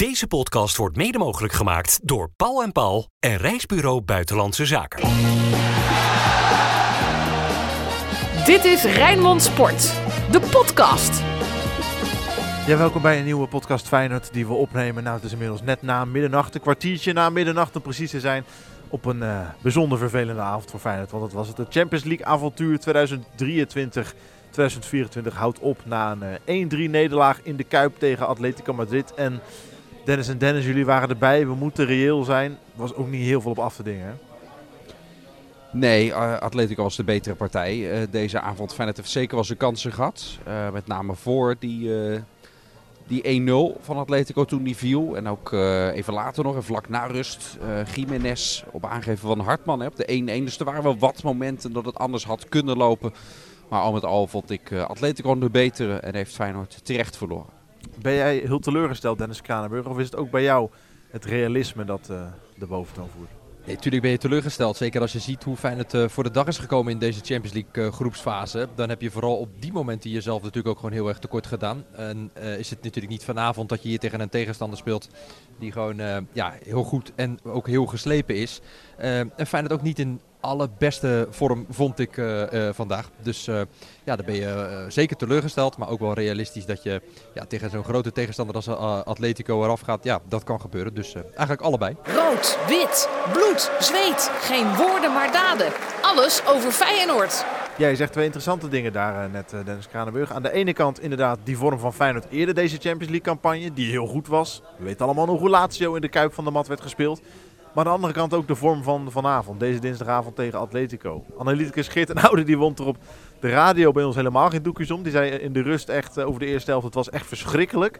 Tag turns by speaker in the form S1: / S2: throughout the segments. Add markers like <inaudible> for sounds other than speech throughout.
S1: Deze podcast wordt mede mogelijk gemaakt door Paul en Paul en Reisbureau Buitenlandse Zaken.
S2: Dit is Rijnmond Sport, de podcast.
S3: Ja, welkom bij een nieuwe podcast Feyenoord die we opnemen. Nou, het is inmiddels net na middernacht, een kwartiertje na middernacht om precies te zijn. Op een uh, bijzonder vervelende avond voor Feyenoord. Want het was het de Champions League avontuur 2023-2024 houdt op na een uh, 1-3 nederlaag in de Kuip tegen Atletico Madrid. En Dennis en Dennis, jullie waren erbij. We moeten reëel zijn. Was ook niet heel veel op af te dingen.
S4: Nee, Atletico was de betere partij uh, deze avond. Feyenoord zeker wel zijn kansen gehad. Uh, met name voor die, die 1-0 van Atletico toen die viel. En ook even later nog, en vlak na rust, Jiménez op aangeven van Hartman hè, op de 1-1. Dus er waren wel wat momenten dat het anders had kunnen lopen. Maar al met al vond ik Atletico de betere en heeft Feyenoord terecht verloren.
S3: Ben jij heel teleurgesteld, Dennis Kranenburg? Of is het ook bij jou het realisme dat de boventoon voert?
S5: Nee, natuurlijk ben je teleurgesteld. Zeker als je ziet hoe fijn het uh, voor de dag is gekomen in deze Champions League uh, groepsfase. Dan heb je vooral op die momenten jezelf natuurlijk ook gewoon heel erg tekort gedaan. En is het natuurlijk niet vanavond dat je hier tegen een tegenstander speelt die gewoon ja, heel goed en ook heel geslepen is. en fijn het ook niet in allerbeste vorm vond ik uh, uh, vandaag. Dus uh, ja, dan ben je zeker teleurgesteld, maar ook wel realistisch dat je ja, tegen zo'n grote tegenstander als Atletico eraf gaat. Ja, dat kan gebeuren. Dus eigenlijk allebei.
S2: Rood, wit, bloed, zweet. Geen woorden maar daden. Alles over Feyenoord.
S3: Jij zegt twee interessante dingen daar net, Dennis Kranenburg. Aan de ene kant inderdaad die vorm van Feyenoord eerder deze Champions League campagne, die heel goed was. We weten allemaal nog hoe Lazio in de Kuip van de mat werd gespeeld. Maar aan de andere kant ook de vorm van vanavond. Deze dinsdagavond tegen Atletico. Analyticus Geert en Oude die wond er op de radio bij ons helemaal geen doekjes om. Die zei in de rust echt over de eerste helft, het was echt verschrikkelijk.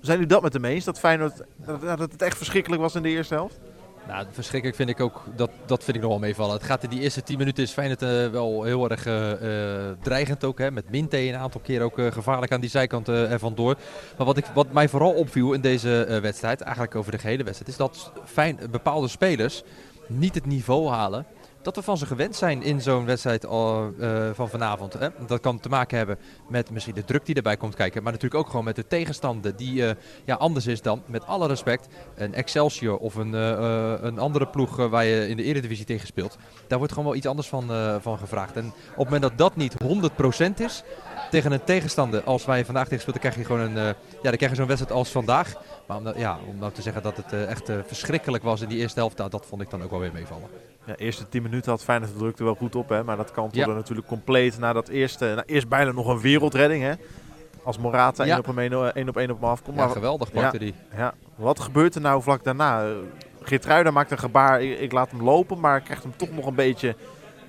S3: Zijn u dat met hem eens? Dat Feyenoord, dat het echt verschrikkelijk was in de eerste helft?
S5: Nou, verschrikkelijk vind ik ook, dat, dat vind ik nog wel meevallen. Het gaat in die eerste 10 minuten is Feyenoord uh, wel heel erg uh, uh, dreigend ook. Hè? Met Minte een aantal keer ook gevaarlijk aan die zijkant er vandoor. Maar wat, ik, wat mij vooral opviel in deze wedstrijd, eigenlijk over de gehele wedstrijd, is dat fijn, bepaalde spelers niet het niveau halen dat we van ze gewend zijn in zo'n wedstrijd uh, van vanavond. Hè? Dat kan te maken hebben met misschien de druk die erbij komt kijken. Maar natuurlijk ook gewoon met de tegenstander die uh, ja, anders is dan, met alle respect, een Excelsior of een, een andere ploeg waar je in de Eredivisie tegen speelt. Daar wordt gewoon wel iets anders van, van gevraagd. En op het moment dat dat niet 100% is, tegen een tegenstander als wij vandaag tegen speelt, dan krijg je gewoon een, ja, dan krijg je zo'n wedstrijd als vandaag. Maar om, dat, ja, om nou te zeggen dat het echt verschrikkelijk was in die eerste helft, nou, dat vond ik dan ook wel weer meevallen.
S3: Ja, de eerste 10 minuten had Feyenoord de drukte wel goed op, hè, maar dat kantelde ja. natuurlijk compleet na dat eerste. Nou, eerst bijna nog een wereldredding, hè? Als Morata ja. 1 op 1 1 op 1 op hem afkomt.
S5: Ja, maar, geweldig pakte die.
S3: Ja. Wat gebeurt er nou vlak daarna? Geertruida maakt een gebaar, ik, ik laat hem lopen, maar krijgt hem toch nog een beetje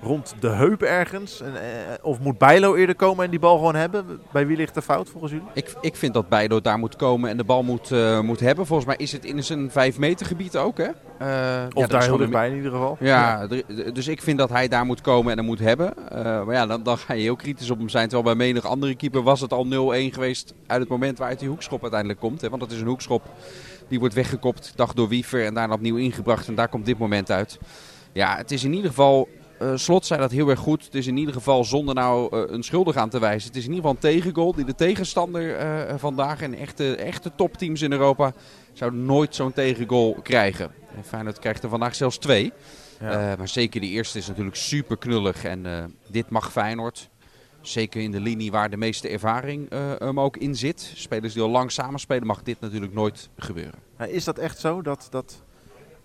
S3: rond de heup ergens? En, eh, of moet Bijlo eerder komen en die bal gewoon hebben? Bij wie ligt de fout volgens jullie?
S4: Ik, ik vind dat Bijlo daar moet komen en de bal moet, uh, moet hebben. Volgens mij is het in zijn 5 meter gebied ook. Hè?
S3: Uh, of ja, daar heel dichtbij in ieder geval.
S4: Ja, ja, dus ik vind dat hij daar moet komen en er moet hebben. Uh, maar ja, dan, dan ga je heel kritisch op hem zijn. Terwijl bij menig andere keeper was het al 0-1 geweest uit het moment waaruit die hoekschop uiteindelijk komt. Hè? Want dat is een hoekschop die wordt weggekopt, dag door Wiever en daarna opnieuw ingebracht. En daar komt dit moment uit. Ja, het is in ieder geval uh, Slot zei dat heel erg goed. Het is in ieder geval zonder nou uh, een schuldig aan te wijzen. Het is in ieder geval een tegengoal die de tegenstander uh, vandaag en echte, echte topteams in Europa zouden nooit zo'n tegengoal krijgen. En Feyenoord krijgt er vandaag zelfs twee. Ja. maar zeker die eerste is natuurlijk super knullig en dit mag Feyenoord. Zeker in de linie waar de meeste ervaring hem ook in zit. Spelers die al lang samenspelen mag dit natuurlijk nooit gebeuren.
S3: Is dat echt zo dat... dat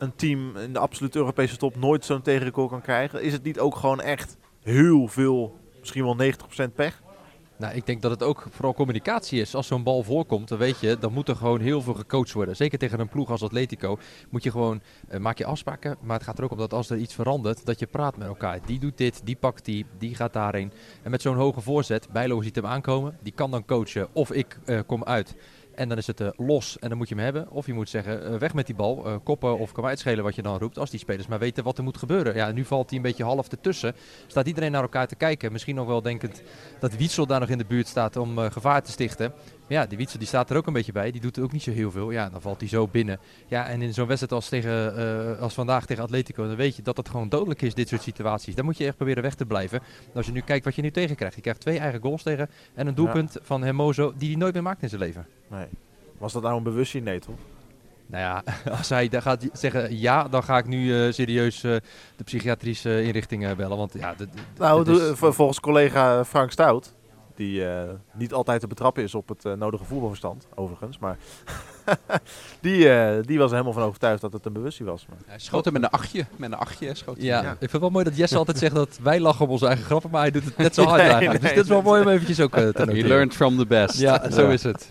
S3: een team in de absolute Europese top nooit zo'n tegengoal kan krijgen? Is het niet ook gewoon echt heel veel, misschien wel 90% pech?
S5: Nou, ik denk dat het ook vooral communicatie is. Als zo'n bal voorkomt, dan weet je, dan moet er gewoon heel veel gecoacht worden. Zeker tegen een ploeg als Atletico moet je gewoon, uh, maak je afspraken. Maar het gaat er ook om dat als er iets verandert, dat je praat met elkaar. Die doet dit, die pakt die, die gaat daarheen. En met zo'n hoge voorzet, Bijlo ziet hem aankomen, die kan dan coachen. Of ik uh, kom uit. En dan is het uh, los en dan moet je hem hebben. Of je moet zeggen, uh, weg met die bal, uh, koppen of kan uitschelen wat je dan roept. Als die spelers maar weten wat er moet gebeuren. Ja, nu valt hij een beetje half ertussen. Staat iedereen naar elkaar te kijken. Misschien nog wel denkend dat Wietsel daar nog in de buurt staat om gevaar te stichten. Ja, die Wietsel die staat er ook een beetje bij. Die doet ook niet zo heel veel. Ja, dan valt hij zo binnen. Ja, en in zo'n wedstrijd als, tegen, als vandaag tegen Atletico, dan weet je dat het gewoon dodelijk is, dit soort situaties. Dan moet je echt proberen weg te blijven. Als je nu kijkt wat je nu tegenkrijgt. Je krijgt twee eigen goals tegen en een doelpunt ja. van Hermoso die hij nooit meer maakt in zijn leven.
S3: Nee. Was dat nou een bewustzijn? Nee, toch?
S5: Nou ja, <laughs> als hij daar gaat zeggen ja, dan ga ik nu eh, serieus eh, de psychiatrische inrichting bellen. Want ja,
S3: Nou,
S5: is-
S3: volgens collega Frank Stout, die eh, niet altijd te betrappen is op het eh, nodige voetbalverstand, overigens, maar <laughs> die, eh, die was er helemaal van overtuigd dat het een bewustzijn was. Maar,
S4: Hij schoot hem met een achtje. Met een achtje schoot hij.
S5: ja,
S3: Ja.
S5: ik vind het wel mooi dat Jesse altijd zegt dat wij lachen op onze eigen grappen, maar hij doet het net zo <laughs> hard
S3: Nee,
S5: eigenlijk. Dus dit is wel mooi om eventjes ook te
S4: He
S5: noteren.
S4: learned from the best.
S5: Ja, zo
S3: Ja.
S5: is het.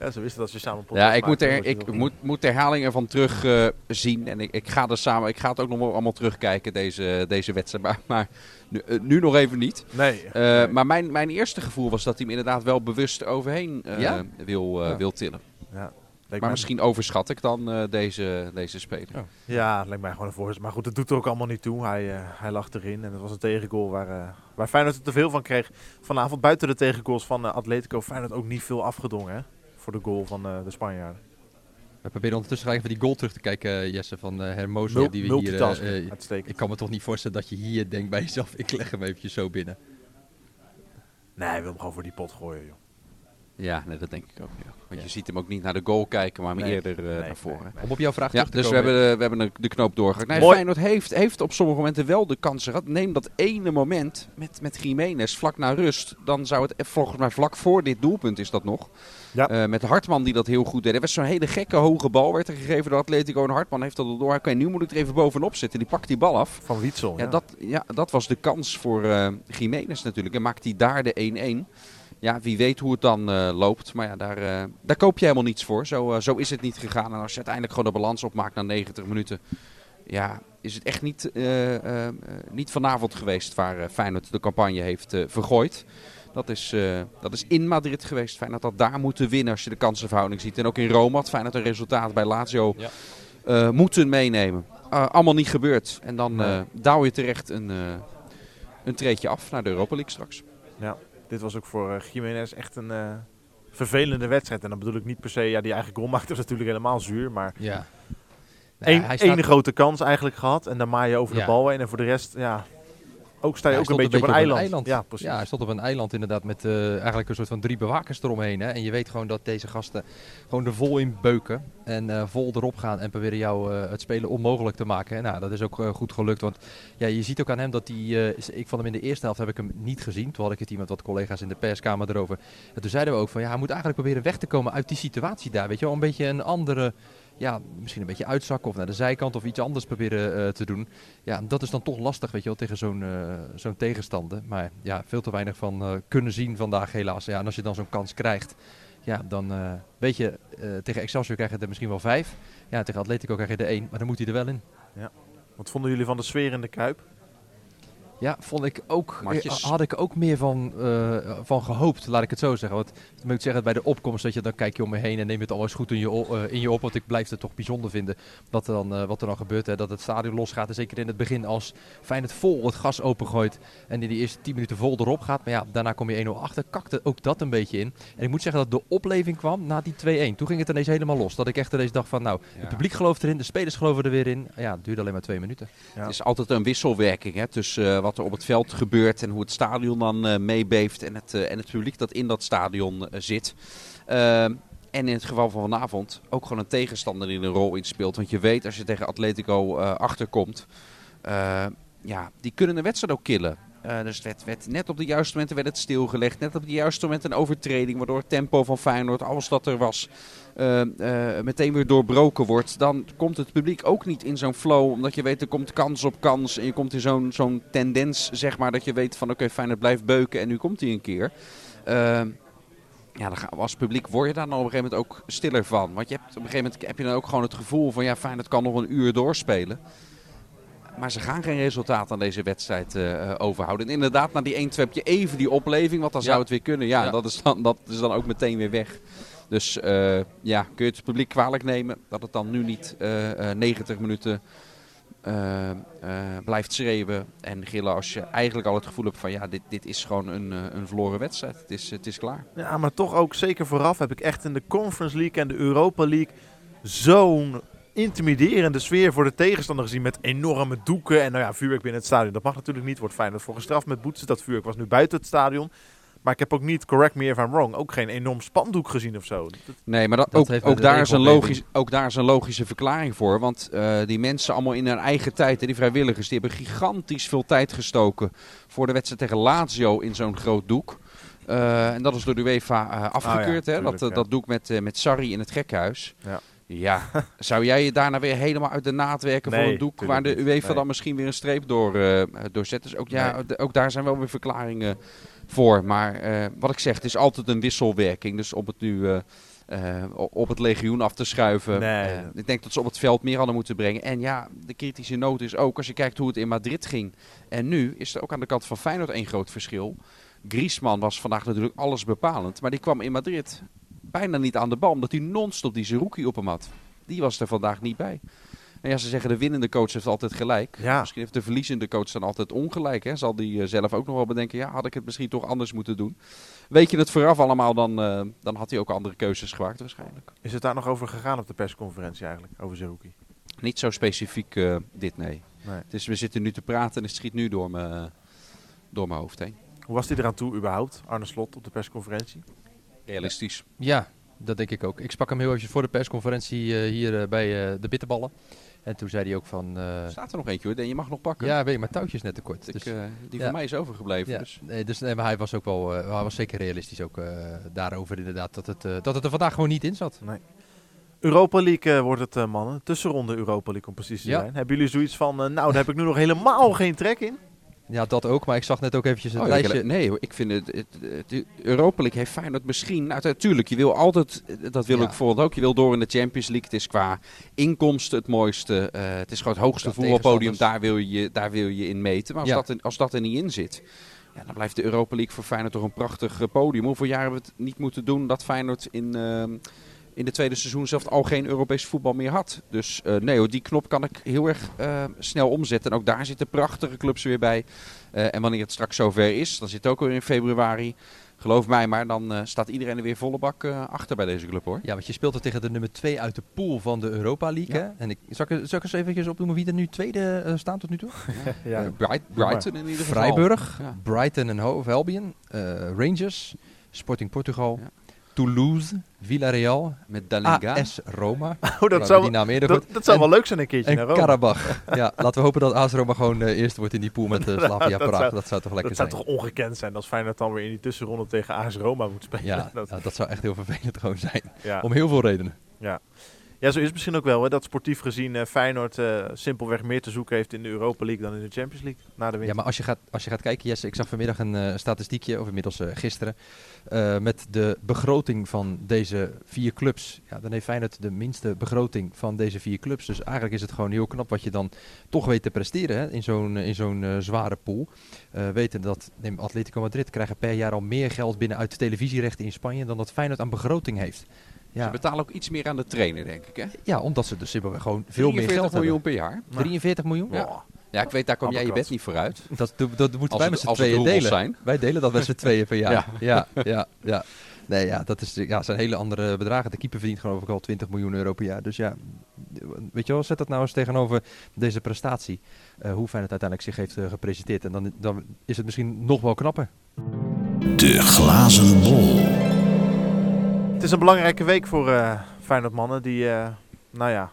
S3: ja, ze wisten dat ze samen
S4: Ja, ik moet, er, ik moet, moet de herhaling ervan terug zien. En ik, ik, ga er samen, ik ga het ook nog wel allemaal terugkijken, deze, deze wedstrijd. Maar, maar nu, eh, nu nog even niet.
S3: Nee.
S4: Eh,
S3: nee.
S4: Maar mijn, mijn eerste gevoel was dat hij hem inderdaad wel bewust overheen eh,
S5: Ja?
S4: wil,
S5: Ja.
S4: wil tillen.
S3: ja,
S4: Maar misschien overschat ik dan deze, deze speler.
S5: Oh.
S3: Ja, het lijkt mij gewoon een voorzet. Maar goed, dat doet er ook allemaal niet toe. Hij, hij lag erin en het was een tegengoal waar, eh waar Feyenoord er te veel van kreeg. Vanavond buiten de tegengoals van Atletico Feyenoord ook niet veel afgedwongen hè, voor de goal van de Spanjaarden.
S5: We proberen ondertussen even die goal terug te kijken, eh, Jesse, van eh Hermoso.
S3: Mul-
S5: die we hier,
S3: uitstekend.
S5: ik kan me toch niet voorstellen dat je hier denkt bij jezelf, <laughs> ik leg hem eventjes zo binnen.
S3: Nee, hij wil hem gewoon voor die pot gooien, joh.
S4: Ja, nee, dat denk ik ook. Ja. Want
S5: Ja.
S4: je ziet hem ook niet naar de goal kijken, maar
S3: Nee,
S4: eerder eh,
S3: nee,
S4: naar voren.
S5: Om op jouw vraag
S4: Ja,
S5: terug te
S4: dus we
S5: komen.
S4: hebben, de, we hebben de, de knoop doorgehakt. Nee,
S3: Mooi.
S4: Feyenoord heeft, heeft op sommige momenten wel de kansen gehad. Neem dat ene moment met, met Jiménez vlak na rust. Dan zou het, eh, volgens mij vlak voor dit doelpunt is dat nog.
S3: Ja.
S4: Eh, met Hartman die dat heel goed deed. Er was zo'n hele gekke hoge bal werd er gegeven door Atletico. En Hartman heeft dat al door. Oké, nu moet ik er even bovenop zitten. Die pakt die bal af.
S3: Van Wietsel.
S4: Ja,
S3: ja.
S4: dat, ja, dat was de kans voor eh Jiménez natuurlijk. En maakt hij daar de 1-1. Ja, wie weet hoe het dan eh, loopt. Maar ja, daar, eh, daar koop je helemaal niets voor. Zo, eh, zo is het niet gegaan. En als je uiteindelijk gewoon de balans opmaakt na 90 minuten. Ja, is het echt niet, niet vanavond geweest waar Feyenoord de campagne heeft vergooid. Dat is, dat is in Madrid geweest. Feyenoord had daar moeten winnen als je de kansenverhouding ziet. En ook in Rome had Feyenoord een resultaat bij Lazio
S5: Ja.
S4: moeten meenemen. Eh, allemaal niet gebeurd. En dan
S3: Nee.
S4: douw je terecht een, een treedje af naar de Europa League straks.
S3: Dit was ook voor eh, Jiménez echt een eh, vervelende wedstrijd. En dan bedoel ik niet per se, ja, die eigen goal <laughs> maakte was natuurlijk helemaal zuur. Maar
S5: Ja. Nou,
S3: één,
S5: hij staat-
S3: één grote kans eigenlijk gehad. En dan maai je over
S5: Ja.
S3: de bal heen. En voor de rest, ja, ook sta je
S5: Ja,
S3: ook een beetje op een eiland. Ja, precies.
S5: Ja, hij stond op een eiland inderdaad met eh, eigenlijk een soort van drie bewakers eromheen. Hè? En je weet gewoon dat deze gasten gewoon er vol in beuken. En eh, vol erop gaan en proberen jou eh, het spelen onmogelijk te maken. En nou, dat is ook goed gelukt. Want ja, je ziet ook aan hem dat hij... ik vond hem in de eerste helft heb ik hem niet gezien. Toen had ik het hier met wat collega's in de perskamer erover. En toen zeiden we ook van ja, hij moet eigenlijk proberen weg te komen uit die situatie daar. Weet je wel, een beetje een andere... Ja, misschien een beetje uitzakken of naar de zijkant of iets anders proberen eh, te doen. Ja, dat is dan toch lastig, weet je wel, tegen zo'n eh, zo'n tegenstander. Maar ja, veel te weinig van eh, kunnen zien vandaag helaas. Ja, en als je dan zo'n kans krijgt, ja, dan weet je, tegen Excelsior krijg je er misschien wel vijf. Ja, tegen Atletico krijg je er één, maar dan moet hij er wel in.
S3: Wat vonden jullie van de sfeer in de Kuip?
S5: Ja, vond ik ook, eh, had ik ook meer van, eh, van gehoopt, laat ik het zo zeggen. Want ik moet zeggen, bij de opkomst, dat je, dan kijk je om me heen en neem het alles goed in je, eh, in je op. Want ik blijf het toch bijzonder vinden wat er dan, wat er dan gebeurt. Hè. Dat het stadion losgaat. En zeker in het begin als Feyenoord vol het gas opengooit en in die eerste 10 minuten vol erop gaat. Maar ja, daarna kom je 1-0 achter. Kakte ook dat een beetje in. En ik moet zeggen dat de opleving kwam na die 2-1. Toen ging het ineens helemaal los. Dat ik echt ineens dacht van, nou,
S4: Ja.
S5: het publiek gelooft erin, de spelers geloven er weer in. Ja, het duurde alleen maar twee minuten.
S3: Ja.
S4: Het is altijd een wisselwerking hè, tussen eh, wat er op het veld gebeurt en hoe het stadion dan eh, meebeeft en het, eh, en het publiek dat in dat stadion eh, zit. En in het geval van vanavond ook gewoon een tegenstander die een rol in speelt. Want je weet als je tegen Atletico achterkomt, ja, die kunnen de wedstrijd ook killen. Dus werd, werd net op de juiste momenten werd het stilgelegd. Net op de juiste momenten een overtreding. Waardoor het tempo van Feyenoord, alles dat er was, eh, eh, meteen weer doorbroken wordt. Dan komt het publiek ook niet in zo'n flow. Omdat je weet er komt kans op kans. En je komt in zo'n zo'n tendens, zeg maar. Dat je weet van oké, Feyenoord blijft beuken. En nu komt hij een keer. Ja, als publiek word je daar dan op een gegeven moment ook stiller van. Want je hebt, op een gegeven moment heb je dan ook gewoon het gevoel van ja, Feyenoord kan nog een uur doorspelen. Maar ze gaan geen resultaat aan deze wedstrijd eh, eh, overhouden. En inderdaad, na die 1-2 heb je even die opleving, want dan
S5: Ja.
S4: zou het weer kunnen. Ja,
S5: Ja.
S4: Dat, is dan, dat is dan ook meteen weer weg. Dus eh, ja, kun je het publiek kwalijk nemen dat het dan nu niet eh, eh, 90 minuten blijft schreeuwen en gillen als je eigenlijk al het gevoel hebt van ja, dit, dit is gewoon een, een verloren wedstrijd. Het is, het is klaar.
S3: Ja, maar toch ook zeker vooraf heb ik echt in de Conference League en de Europa League zo'n intimiderende sfeer voor de tegenstander gezien met enorme doeken en nou ja, vuurwerk binnen het stadion. Dat mag natuurlijk niet, wordt Feyenoord voor gestraft met boetes. Dat vuurwerk was nu buiten het stadion. Maar ik heb ook niet, correct me if I'm wrong, ook geen enorm spandoek gezien of zo.
S4: Nee, maar dat,
S5: Dat
S4: ook, ook, daar is een logisch, ook daar is een logische verklaring voor. Want eh, die mensen allemaal in hun eigen tijd, hè, die vrijwilligers, die hebben gigantisch veel tijd gestoken voor de wedstrijd tegen Lazio in zo'n groot doek. Eh, en dat is door de UEFA eh, afgekeurd. hè?
S3: tuurlijk,
S4: dat,
S3: ja.
S4: dat doek met, met Sarri in het gekhuis.
S3: Ja.
S4: Ja, <laughs> zou jij je daarna weer helemaal uit de naad werken voor een doek waar de. UEFA
S3: Nee.
S4: dan misschien weer een streep door, door zet? Dus ook, ja,
S3: Nee.
S4: ook daar zijn wel weer verklaringen voor. Maar eh, wat ik zeg, het is altijd een wisselwerking. Dus om het nu eh, op het legioen af te schuiven. Ik denk dat ze op het veld meer hadden moeten brengen. En ja, de kritische noot is ook, als je kijkt hoe het in Madrid ging. En nu is er ook aan de kant van Feyenoord één groot verschil. Griezmann was vandaag natuurlijk alles bepalend. Maar die kwam in Madrid bijna niet aan de bal. Omdat hij non-stop die Zerouki op hem had. Die was er vandaag niet bij. En ja, ze zeggen de winnende coach heeft altijd gelijk.
S3: Ja.
S4: Misschien heeft de verliezende coach dan altijd ongelijk. Hè? Zal die eh, zelf ook nog wel bedenken, ja, had ik het misschien toch anders moeten doen. Weet je het vooraf allemaal, dan, eh, dan had hij ook andere keuzes gemaakt waarschijnlijk.
S3: Is het daar nog over gegaan op de persconferentie eigenlijk, over Zerouki?
S4: Niet zo specifiek eh, dit, nee.
S3: Nee.
S4: Dus we zitten nu te praten en het schiet nu door, me, door mijn hoofd heen.
S3: Hoe was hij eraan toe überhaupt, Arne Slot, op de persconferentie?
S4: Realistisch.
S5: Ja, dat denk ik ook. Ik sprak hem heel even voor de persconferentie eh, hier eh, bij eh, de Bitterballen. En toen zei hij ook van... eh,
S4: Staat er nog eentje hoor, en je mag nog pakken.
S5: ja, weet je, maar touwtjes net te kort.
S4: Ik,
S5: Dus,
S4: eh, die
S5: ja.
S4: van mij is overgebleven.
S5: ja,
S4: Dus.
S5: nee, dus nee, maar hij was ook wel, eh, hij was zeker realistisch ook eh, daarover inderdaad, dat het, eh, dat het er vandaag gewoon niet in zat.
S3: Europa League wordt het, mannen. Tussenronde Europa League om precies te
S5: Ja.
S3: zijn. Hebben jullie zoiets van, nou, daar heb ik nu nog helemaal geen trek in?
S5: Ja, dat ook, maar ik zag net ook eventjes het
S4: Oh,
S5: lijstje.
S4: nee ik vind het, het, Europa League heeft Feyenoord misschien... Nou, natuurlijk, je wil altijd, dat wil
S5: Ja.
S4: ik bijvoorbeeld ook, je wil door in de Champions League. Het is qua inkomsten het mooiste, eh, het is gewoon het hoogste voetbalpodium, daar wil, je, daar wil je in meten. Maar als,
S5: Ja.
S4: dat, er, als dat er niet in zit, ja, dan blijft de Europa League voor Feyenoord toch een prachtig eh, podium. Hoeveel jaar hebben we het niet moeten doen dat Feyenoord in... ehm, in de tweede seizoen zelf al geen Europees voetbal meer had. Dus eh, nee hoor, die knop kan ik heel erg eh, snel omzetten. En ook daar zitten prachtige clubs weer bij. Eh, en wanneer het straks zover is, dan zit het ook weer in februari. Geloof mij maar, dan eh, staat iedereen er weer volle bak eh, achter bij deze club hoor.
S5: Ja, want je speelt er tegen de nummer 2 uit de pool van de Europa League.
S4: Ja.
S5: Hè? En ik, zal, ik, zal ik eens eventjes opnoemen wie er nu tweede staat tot nu toe? <laughs>
S3: Ja.
S4: Bright- Brighton in ieder geval.
S5: Vrijburg,
S4: Ja.
S5: Brighton en Hove Albion, eh, Rangers, Sporting Portugal,
S4: Ja.
S5: Toulouse, Villarreal,
S4: Met Dalinga.
S5: AS Roma. <laughs>
S3: Oh, dat zou, dat, zou wel leuk zijn een keertje
S5: En
S3: naar Rome.
S5: Karabach. <laughs> ja, laten we hopen dat AS Roma gewoon eh, eerst wordt in die pool met <laughs> uh, Slavia Praag. dat zou toch lekker
S3: Dat zou
S5: zijn.
S3: toch ongekend zijn als Feyenoord dan weer in die tussenronde tegen AS Roma moet spelen.
S5: Ja,
S3: dat,
S5: nou, dat zou echt heel vervelend gewoon zijn.
S3: ja.
S5: Om heel veel redenen.
S3: Ja. Ja, zo is het misschien ook wel. Hè, dat sportief gezien eh, Feyenoord eh, simpelweg meer te zoeken heeft in de Europa League dan in de Champions League na de
S5: Ja,
S3: winter.
S5: maar als je gaat, als je gaat kijken, Jesse, ik zag vanmiddag een eh, statistiekje, of inmiddels gisteren, met de begroting van deze vier clubs. Ja, dan heeft Feyenoord de minste begroting van deze vier clubs. Dus eigenlijk is het gewoon heel knap wat je dan toch weet te presteren hè, in zo'n in zo'n zware pool. Weten dat neem Atletico Madrid krijgen per jaar al meer geld binnen uit televisierechten in Spanje dan dat Feyenoord aan begroting heeft.
S4: Ze betalen ook iets meer aan de trainer, denk ik. Hè?
S5: ja omdat ze dus simpelweg gewoon veel meer
S4: 43
S5: geld
S4: miljoen
S5: hebben.
S4: per jaar.
S3: Nou.
S5: 43 miljoen?
S4: Ja. Ja, ik weet, daar kom jij je bed niet vooruit. <laughs>
S5: Dat, dat, dat moeten
S4: Als
S5: wij met z'n tweeën delen.
S4: zijn.
S5: Wij delen dat met z'n tweeën per jaar. <laughs>
S4: Ja.
S5: Ja, ja, ja. Nee, ja, dat is, ja, zijn hele andere bedragen. De keeper verdient geloof ik al 20 miljoen euro per jaar. Dus ja, weet je wel, zet dat nou eens tegenover deze prestatie. eh, hoe fijn het uiteindelijk zich heeft eh, gepresenteerd. En dan, dan is het misschien nog wel knapper.
S6: De glazen bol.
S3: Het is een belangrijke week voor eh Feyenoord mannen die, eh, nou ja,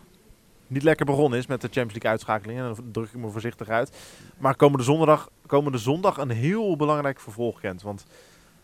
S3: niet lekker begonnen is met de Champions League uitschakeling. En dan druk ik me voorzichtig uit. Maar komende zondag, komende zondag een heel belangrijk vervolg kent. Want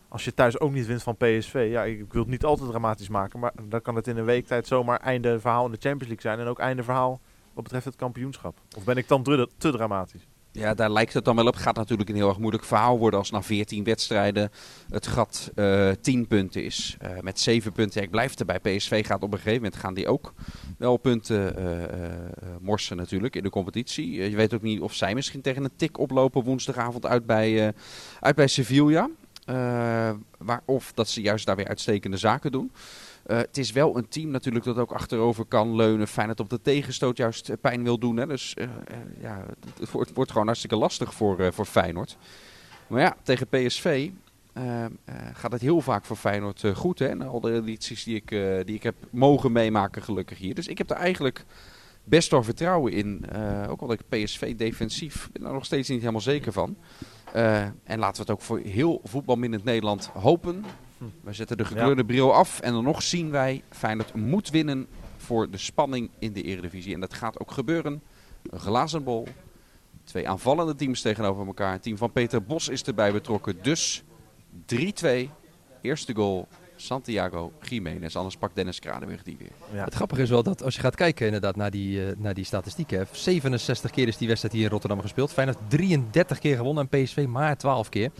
S3: als je thuis ook niet wint van PSV, ja, ik wil het niet altijd dramatisch maken. Maar dan kan het in een week tijd zomaar einde verhaal in de Champions League zijn. En ook einde verhaal wat betreft het kampioenschap. Of ben ik dan te dramatisch?
S4: Ja, daar lijkt het dan wel op. Gaat natuurlijk een heel erg moeilijk verhaal worden als na 14 wedstrijden het gat eh 10 punten is. Eh, met 7 punten, ja, ik blijf erbij. PSV gaat op een gegeven moment gaan die ook wel punten eh, morsen natuurlijk in de competitie. Je weet ook niet of zij misschien tegen een tik oplopen woensdagavond uit bij, uit bij Sevilla. Waar, of dat ze juist daar weer uitstekende zaken doen. Eh, het is wel een team natuurlijk dat ook achterover kan leunen. Fijn dat op de tegenstoot juist eh, pijn wil doen. Hè? Dus eh, ja, het, wordt, gewoon hartstikke lastig voor, voor Feyenoord. Maar ja, tegen PSV gaat het heel vaak voor Feyenoord goed. Hè? En al de edities die ik, die ik heb mogen meemaken gelukkig hier. Dus ik heb er eigenlijk best wel vertrouwen in. Ook al ik PSV defensief ben er nog steeds niet helemaal zeker van. En laten we het ook voor heel voetbalminnend Nederland hopen. We zetten de gekleurde bril af en dan nog zien wij Feyenoord moet winnen voor de spanning in de Eredivisie. En dat gaat ook gebeuren. Een glazen bol. Twee aanvallende teams tegenover elkaar. Het team van Peter Bos is erbij betrokken. Dus 3-2. Eerste goal Santiago Jiménez. Anders pakt Dennis Kranenburg die weer.
S3: Ja.
S5: Het grappige is wel dat als je gaat kijken inderdaad naar die, eh, naar die statistieken. hè, 67 keer is die wedstrijd hier in Rotterdam gespeeld. Feyenoord 33 keer gewonnen en PSV maar 12 keer.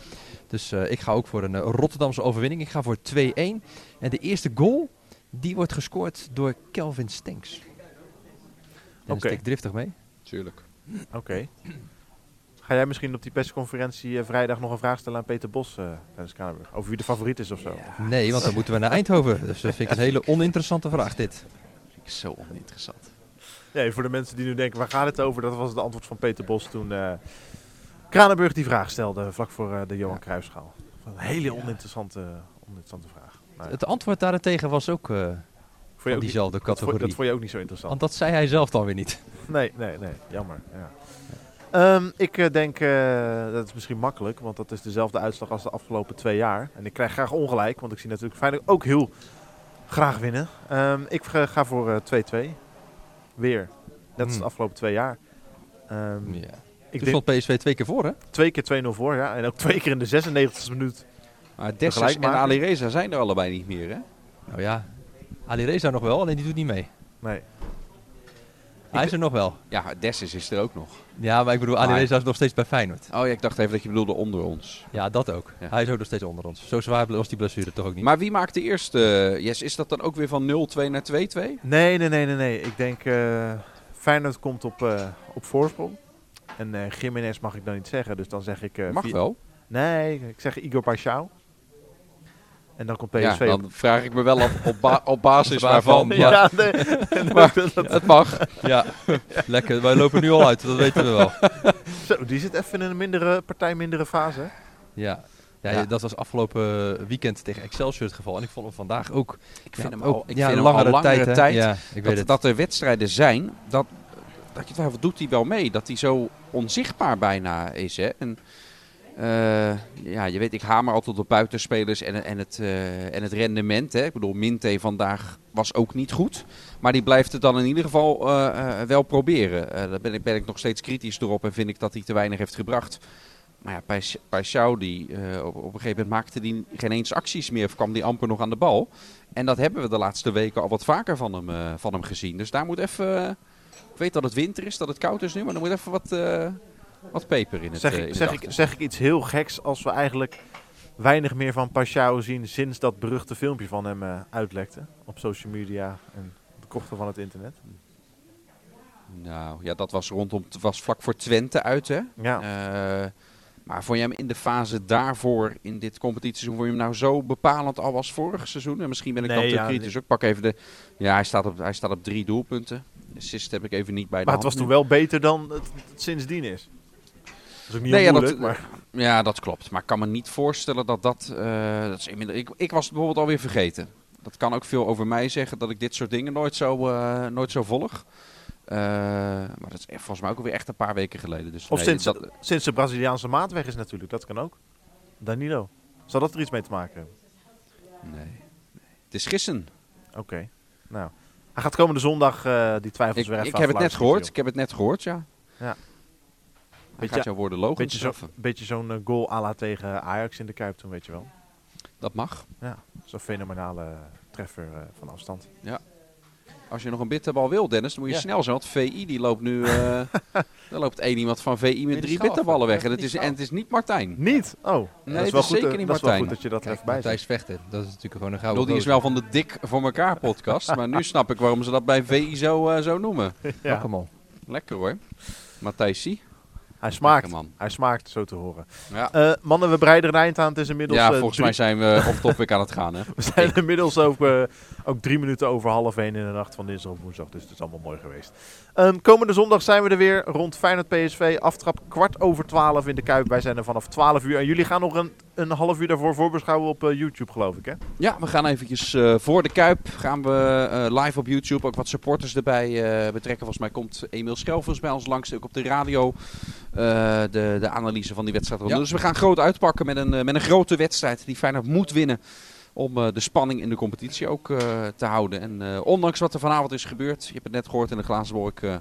S5: Dus eh, ik ga ook voor een eh, Rotterdamse overwinning. Ik ga voor 2-1. En de eerste goal, die wordt gescoord door Kelvin Stenks.
S3: Oké.
S5: tikt driftig mee.
S4: Tuurlijk.
S3: Oké. Ga jij misschien op die persconferentie eh, vrijdag nog een vraag stellen aan Peter Bos eh tijdens Kranenburg? Over wie de favoriet is of zo?
S5: Nee, want dan moeten we naar Eindhoven. Dus dat vind ik een hele oninteressante vraag dit.
S4: Vind ik zo oninteressant.
S3: Nee, voor de mensen die nu denken, waar gaat het over? Dat was het antwoord van Peter Bos toen eh Kranenburg die vraag stelde vlak voor eh, de Johan Cruijffschaal. Een hele oninteressante, oninteressante vraag. Nou ja.
S5: Het antwoord daarentegen was ook eh,
S3: je ook niet-
S5: diezelfde
S3: dat, vond,
S5: categorie.
S3: dat vond je ook niet zo interessant?
S5: Want dat zei hij zelf dan weer niet.
S3: Nee, nee, nee. Jammer. Ja. Ehm, ik eh, denk, eh, dat is misschien makkelijk, want dat is dezelfde uitslag als de afgelopen twee jaar. En ik krijg graag ongelijk, want ik zie natuurlijk Feyenoord ook heel graag winnen. Ehm, ik ga ga voor eh, 2-2. Weer. Net als de
S5: Hmm.
S3: afgelopen twee jaar. Ehm,
S5: Ja.
S3: ik
S5: stond PSV twee keer voor, hè?
S3: twee keer 2-0 voor, ja. En ook twee keer in de 96e minuut.
S4: Maar Dessers en. Ali Reza zijn er allebei niet meer, hè?
S5: Nou ja, Ali Reza nog wel, alleen die doet niet mee.
S3: Nee.
S5: Hij is er nog wel.
S4: Ja, Dessers is er ook nog.
S5: Ja, maar ik bedoel, Reza is nog steeds bij Feyenoord.
S4: Oh ja, ik dacht even dat je bedoelde onder ons.
S5: Ja, dat ook.
S4: Ja.
S5: Hij is ook nog steeds onder ons. Zo zwaar was die blessure toch ook niet.
S4: Maar wie maakt de eerste? Yes, is dat dan ook weer van 0-2 naar 2-2?
S3: Nee, nee, nee, nee, nee. Ik denk eh Feyenoord komt op, eh, op voorsprong. En eh Jiménez mag ik dan niet zeggen, dus dan zeg ik... eh,
S4: Mag wel.
S3: Nee, ik zeg Igor Paixão. En dan komt
S4: Ja,
S3: PSV op.
S4: dan vraag ik me wel af op, ba- op basis waarvan. <laughs>
S3: Ja, nee.
S4: Maar- <laughs> Het mag.
S5: Ja, lekker. Wij lopen nu al uit, dat weten we wel. <laughs>
S3: zo, die zit even in een mindere, partij mindere fase. hè?
S5: Ja. Ja,
S4: Ja.
S5: dat was afgelopen weekend tegen Excelsior het geval. En ik vond hem vandaag ook.
S4: Ik vind
S5: ja,
S4: hem
S5: ook
S4: al, ik
S5: ja,
S4: vind hem al
S5: langere
S4: langere tijd.
S5: Ja, ik weet
S4: dat,
S5: het.
S4: dat er wedstrijden zijn, dat, dat je twijfelt, doet hij wel mee? Dat hij zo onzichtbaar bijna is. Hè? En, ja, je weet, ik hamer altijd op buitenspelers en, en, het, eh, en het rendement. Hè? Ik bedoel, Minte vandaag was ook niet goed. Maar die blijft het dan in ieder geval eh, eh, wel proberen. Eh daar ben ik, ben ik nog steeds kritisch erop en vind ik dat hij te weinig heeft gebracht. Maar ja, eh, op, een gegeven moment maakte die geen eens acties meer. Of kwam die amper nog aan de bal. En dat hebben we de laatste weken al wat vaker van hem, eh, van hem gezien. Dus daar moet even... eh, ik weet dat het winter is, dat het koud is nu. Maar er moet even wat, eh, wat peper in het
S3: Zeg,
S4: eh,
S3: ik, zeg, ik, zeg ik iets heel geks als we eigenlijk weinig meer van Paixão zien sinds dat beruchte filmpje van hem eh, uitlekte op social media en de krochten van het internet?
S4: Nou, ja, dat was rondom... Was vlak voor Twente uit, hè?
S3: Ja,
S4: Eh, maar vond je hem in de fase daarvoor, in dit competitieseizoen, vond je hem nou zo bepalend al als vorig seizoen? En misschien ben ik
S3: Nee,
S4: dan te
S3: ja,
S4: kritisch. ook. pak even de... Ja, hij staat op, hij staat op drie doelpunten. Assist heb ik even niet bij de
S3: maar het was toen wel beter dan het, het sindsdien is. Dat is ook niet
S4: Nee, ja,
S3: moeilijk,
S4: dat-
S3: maar
S4: Ja, dat klopt. Maar ik kan me niet voorstellen dat dat... eh, dat is inmiddels, ik, ik was het bijvoorbeeld alweer vergeten. Dat kan ook veel over mij zeggen, dat ik dit soort dingen nooit zo, eh, nooit zo volg. Eh, maar dat is echt- volgens mij ook alweer echt een paar weken geleden. Dus
S3: Of
S4: nee,
S3: sinds,
S4: dat,
S3: sinds de Braziliaanse maat weg is natuurlijk, dat kan ook. Danilo. Zal dat er iets mee te maken hebben?
S4: nee. Het is gissen.
S3: Oké. Nou, hij gaat komende zondag die twijfels
S4: Ik,
S3: weer even
S4: ik heb het net gehoord. Ik heb het net gehoord, ja.
S3: Ja. Beetje-
S4: gaat jouw woorden logisch
S3: Beetje zo- beetje zo'n eh, goal à la tegen Ajax in de Kuip toen, weet je wel.
S4: Dat mag.
S3: Zo'n fenomenale treffer eh, van afstand.
S4: Als je nog een bitterbal wil, Dennis, dan moet je
S5: Ja.
S4: snel zijn. Want VI die loopt nu... eh <laughs> er loopt één iemand van VI met drie bitterballen weg. En het is, en het is niet Martijn.
S3: Niet? Oh, dat
S4: het
S3: is
S4: is
S3: wel goed,
S4: zeker
S3: eh,
S4: niet
S3: dat is wel
S4: Martijn.
S3: goed dat je dat even bij.
S5: Matthijs Vechter, dat is natuurlijk gewoon een
S4: Ik
S5: gouden
S4: bedoel, die is wel van de Dik voor elkaar podcast. maar nu snap ik waarom ze dat bij VI zo, eh, zo noemen.
S3: Ja.
S5: Pak hem al.
S4: Lekker hoor. Matthijs
S3: Hij smaakt.
S4: Lekker.
S3: Hij smaakt, zo te horen.
S4: Ja,
S3: Eh, mannen, we breiden er een eind aan. Het is inmiddels,
S4: ja
S3: eh,
S4: volgens
S3: drie-
S4: mij zijn we <laughs> off-topic aan het gaan. Hè?
S3: we zijn inmiddels ook, eh, ook drie minuten over half één in de nacht van dinsdag op woensdag. Dus het is allemaal mooi geweest. Ehm, komende zondag zijn we er weer rond Feyenoord PSV. Aftrap kwart over twaalf in de Kuip. Wij zijn er vanaf 12 uur. En jullie gaan nog een, een half uur daarvoor voorbeschouwen op YouTube, geloof ik, hè?
S4: Ja, we gaan eventjes voor de Kuip. Gaan we live op YouTube ook wat supporters erbij betrekken. Volgens mij komt Emiel Schelvers bij ons langs. Ook op de radio de, de analyse van die wedstrijd.
S5: Ja.
S4: Dus we gaan groot uitpakken met een, eh, met een grote wedstrijd die Feyenoord moet winnen. Om eh, de spanning in de competitie ook eh, te houden. En eh, ondanks wat er vanavond is gebeurd, je hebt het net gehoord in de glazen ik, eh,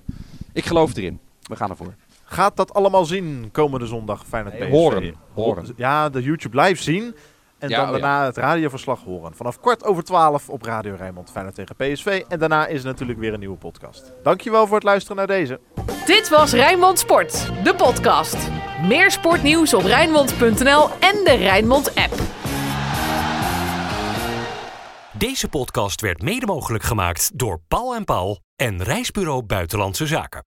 S4: ik geloof erin. We gaan ervoor.
S3: Gaat dat allemaal zien komende zondag Feyenoord
S4: Nee,
S3: PSV?
S4: horen. Horen.
S3: Ja, de YouTube live zien. En
S4: Ja,
S3: dan
S4: oh ja.
S3: daarna het radioverslag horen. Vanaf kwart over twaalf op Radio Rijnmond Feyenoord tegen PSV. En daarna is er natuurlijk weer een nieuwe podcast. Dankjewel voor het luisteren naar deze.
S2: Dit was Rijnmond Sport, de podcast. Meer sportnieuws op Rijnmond.nl en de Rijnmond app.
S1: Deze podcast werd mede mogelijk gemaakt door Paul en Paul en Reisbureau Buitenlandse Zaken.